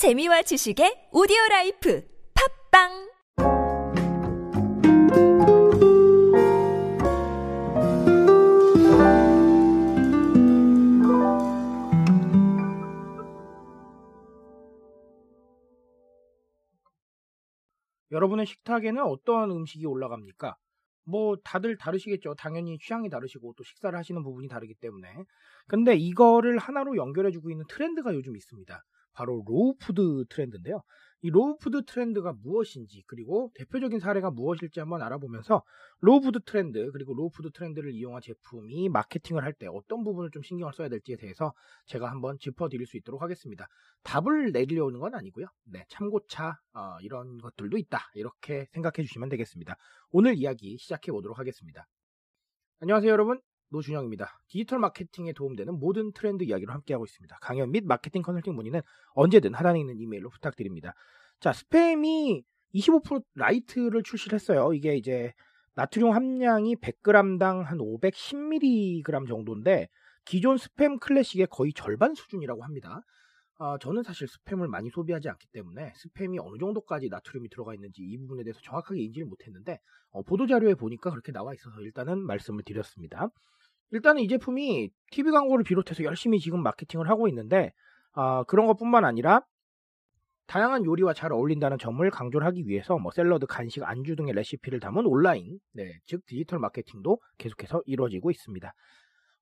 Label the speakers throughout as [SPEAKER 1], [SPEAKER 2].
[SPEAKER 1] 재미와 지식의 오디오 라이프 팟빵
[SPEAKER 2] 여러분의 식탁에는 어떤 음식이 올라갑니까? 뭐 다들 다르시겠죠. 당연히 취향이 다르시고 또 식사를 하시는 부분이 다르기 때문에. 근데 이거를 하나로 연결해주고 있는 트렌드가 요즘 있습니다. 바로 low food 트렌드인데요. 이 low food 트렌드가 무엇인지 그리고 대표적인 사례가 무엇일지 한번 알아보면서 low food 트렌드 그리고 low food 트렌드를 이용한 제품이 마케팅을 할 때 어떤 부분을 좀 신경을 써야 될지에 대해서 제가 한번 짚어드릴 수 있도록 하겠습니다. 답을 내리려는 건 아니고요. 네, 참고차 어, 이런 것들도 있다 이렇게 생각해 주시면 되겠습니다. 오늘 이야기 시작해 보도록 하겠습니다. 안녕하세요 여러분. 노준영입니다. 디지털 마케팅에 도움되는 모든 트렌드 이야기로 함께하고 있습니다. 강연 및 마케팅 컨설팅 문의는 언제든 하단에 있는 이메일로 부탁드립니다. 자, 스팸이 25% 라이트를 출시를 했어요. 이게 이제 나트륨 함량이 100g당 한 510mg 정도인데 기존 스팸 클래식의 거의 절반 수준이라고 합니다. 어, 저는 사실 스팸을 많이 소비하지 않기 때문에 스팸이 어느 정도까지 나트륨이 들어가 있는지 이 부분에 대해서 정확하게 인지를 못했는데 어, 보도자료에 보니까 그렇게 나와 있어서 일단은 말씀을 드렸습니다. 일단은 이 제품이 TV 광고를 비롯해서 열심히 지금 마케팅을 하고 있는데 어, 그런 것뿐만 아니라 다양한 요리와 잘 어울린다는 점을 강조를 하기 위해서 뭐 샐러드, 간식, 안주 등의 레시피를 담은 온라인, 네, 즉 디지털 마케팅도 계속해서 이루어지고 있습니다.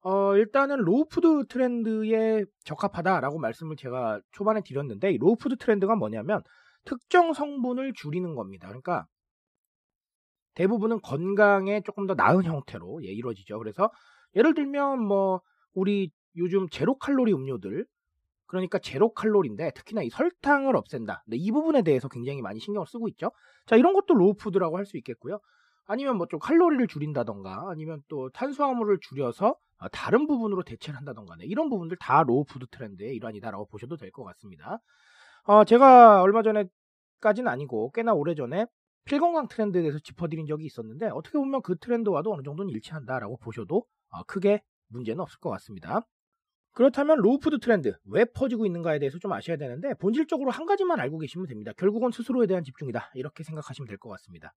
[SPEAKER 2] 어, 일단은 low food 트렌드에 적합하다라고 말씀을 제가 초반에 드렸는데 이 low food 트렌드가 뭐냐면 특정 성분을 줄이는 겁니다. 그러니까 대부분은 건강에 조금 더 나은 형태로 예, 이루어지죠. 그래서 예를 들면 뭐 우리 요즘 제로 칼로리 음료들 그러니까 제로 칼로리인데 특히나 이 설탕을 없앤다. 네, 이 부분에 대해서 굉장히 많이 신경을 쓰고 있죠. 자 이런 것도 low food라고 할 수 있겠고요. 아니면 뭐 좀 칼로리를 줄인다던가 아니면 또 탄수화물을 줄여서 어, 다른 부분으로 대체를 한다던가 네, 이런 부분들 다 low food 트렌드의 일환이다라고 보셔도 될 것 같습니다. 어, 제가 얼마 전에까지는 아니고 꽤나 오래 전에 필건강 트렌드에 대해서 짚어드린 적이 있었는데 어떻게 보면 그 트렌드와도 어느 정도는 일치한다라고 보셔도 어, 크게 문제는 없을 것 같습니다. 그렇다면 low food 트렌드 왜 퍼지고 있는가에 대해서 좀 아셔야 되는데 본질적으로 한 가지만 알고 계시면 됩니다. 결국은 스스로에 대한 집중이다. 이렇게 생각하시면 될 것 같습니다.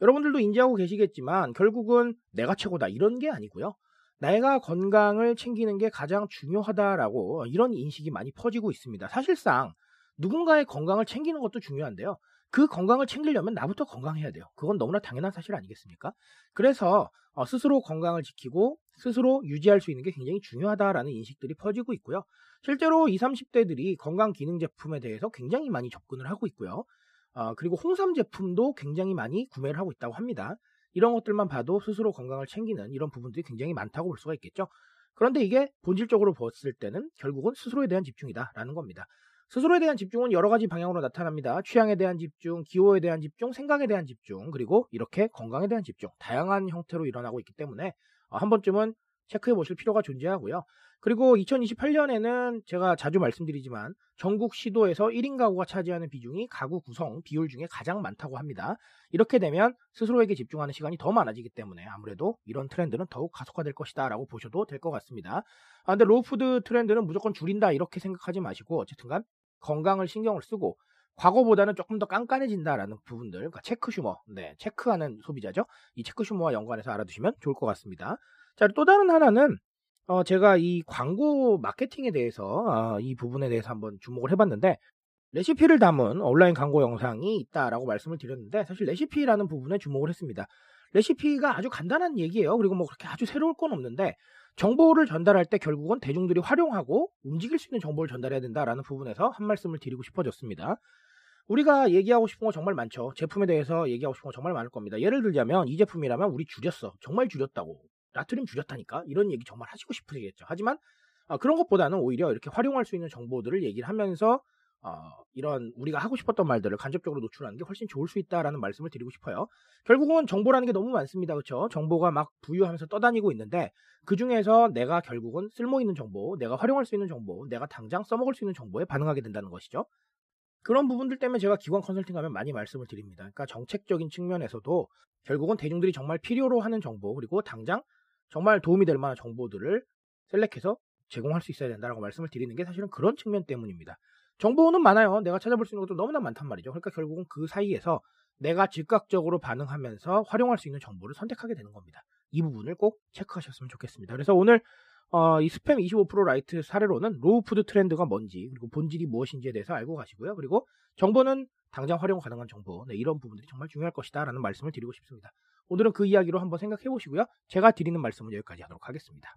[SPEAKER 2] 여러분들도 인지하고 계시겠지만 결국은 내가 최고다 이런 게 아니고요. 내가 건강을 챙기는 게 가장 중요하다라고 이런 인식이 많이 퍼지고 있습니다. 사실상 누군가의 건강을 챙기는 것도 중요한데요. 그 건강을 챙기려면 나부터 건강해야 돼요. 그건 너무나 당연한 사실 아니겠습니까? 그래서 어, 스스로 건강을 지키고 스스로 유지할 수 있는 게 굉장히 중요하다라는 인식들이 퍼지고 있고요. 실제로 20, 30대들이 건강 기능 제품에 대해서 굉장히 많이 접근을 하고 있고요. 어, 그리고 홍삼 제품도 굉장히 많이 구매를 하고 있다고 합니다. 이런 것들만 봐도 스스로 건강을 챙기는 이런 부분들이 굉장히 많다고 볼 수가 있겠죠. 그런데 이게 본질적으로 봤을 때는 결국은 스스로에 대한 집중이다라는 겁니다. 스스로에 대한 집중은 여러 가지 방향으로 나타납니다. 취향에 대한 집중, 기호에 대한 집중, 생각에 대한 집중, 그리고 이렇게 건강에 대한 집중, 다양한 형태로 일어나고 있기 때문에 어, 한 번쯤은 체크해 보실 필요가 존재하고요. 그리고 2028년에는 제가 자주 말씀드리지만 전국 시도에서 1인 가구가 차지하는 비중이 가구 구성 비율 중에 가장 많다고 합니다. 이렇게 되면 스스로에게 집중하는 시간이 더 많아지기 때문에 아무래도 이런 트렌드는 더욱 가속화될 것이다 라고 보셔도 될 것 같습니다. 아, 근데 low food 트렌드는 무조건 줄인다 이렇게 생각하지 마시고 어쨌든간 건강을 신경을 쓰고 과거보다는 조금 더 깐깐해진다라는 부분들, 그러니까 checksumer, 네, 체크하는 소비자죠. 이 checksumer와 연관해서 알아두시면 좋을 것 같습니다. 자, 또 다른 하나는 어, 제가 이 광고 마케팅에 대해서 어, 이 부분에 대해서 한번 주목을 해봤는데 레시피를 담은 온라인 광고 영상이 있다라고 말씀을 드렸는데 사실 레시피라는 부분에 주목을 했습니다. 레시피가 아주 간단한 얘기예요. 그리고 뭐 그렇게 아주 새로울 건 없는데 정보를 전달할 때 결국은 대중들이 활용하고 움직일 수 있는 정보를 전달해야 된다라는 부분에서 한 말씀을 드리고 싶어졌습니다. 우리가 얘기하고 싶은 거 정말 많죠. 제품에 대해서 얘기하고 싶은 거 정말 많을 겁니다. 예를 들자면 이 제품이라면 우리 줄였어. 정말 줄였다고. 나트륨 줄였다니까. 이런 얘기 정말 하시고 싶으시겠죠. 하지만 아, 그런 것보다는 오히려 이렇게 활용할 수 있는 정보들을 얘기를 하면서 어, 이런 우리가 하고 싶었던 말들을 간접적으로 노출하는 게 훨씬 좋을 수 있다라는 말씀을 드리고 싶어요. 결국은 정보라는 게 너무 많습니다. 그렇죠? 정보가 막 부유하면서 떠다니고 있는데 그 중에서 내가 결국은 쓸모 있는 정보, 내가 활용할 수 있는 정보, 내가 당장 써먹을 수 있는 정보에 반응하게 된다는 것이죠. 그런 부분들 때문에 제가 기관 컨설팅 하면 많이 말씀을 드립니다. 그러니까 정책적인 측면에서도 결국은 대중들이 정말 필요로 하는 정보 그리고 당장 정말 도움이 될 만한 정보들을 셀렉해서 제공할 수 있어야 된다라고 말씀을 드리는 게 사실은 그런 측면 때문입니다. 정보는 많아요. 내가 찾아볼 수 있는 것도 너무나 많단 말이죠. 그러니까 결국은 그 사이에서 내가 즉각적으로 반응하면서 활용할 수 있는 정보를 선택하게 되는 겁니다. 이 부분을 꼭 체크하셨으면 좋겠습니다. 그래서 오늘 어, 이 스팸 25% 라이트 사례로는 low food 트렌드가 뭔지 그리고 본질이 무엇인지에 대해서 알고 가시고요. 그리고 정보는 당장 활용 가능한 정보 네, 이런 부분들이 정말 중요할 것이다 라는 말씀을 드리고 싶습니다. 오늘은 그 이야기로 한번 생각해 보시고요. 제가 드리는 말씀은 여기까지 하도록 하겠습니다.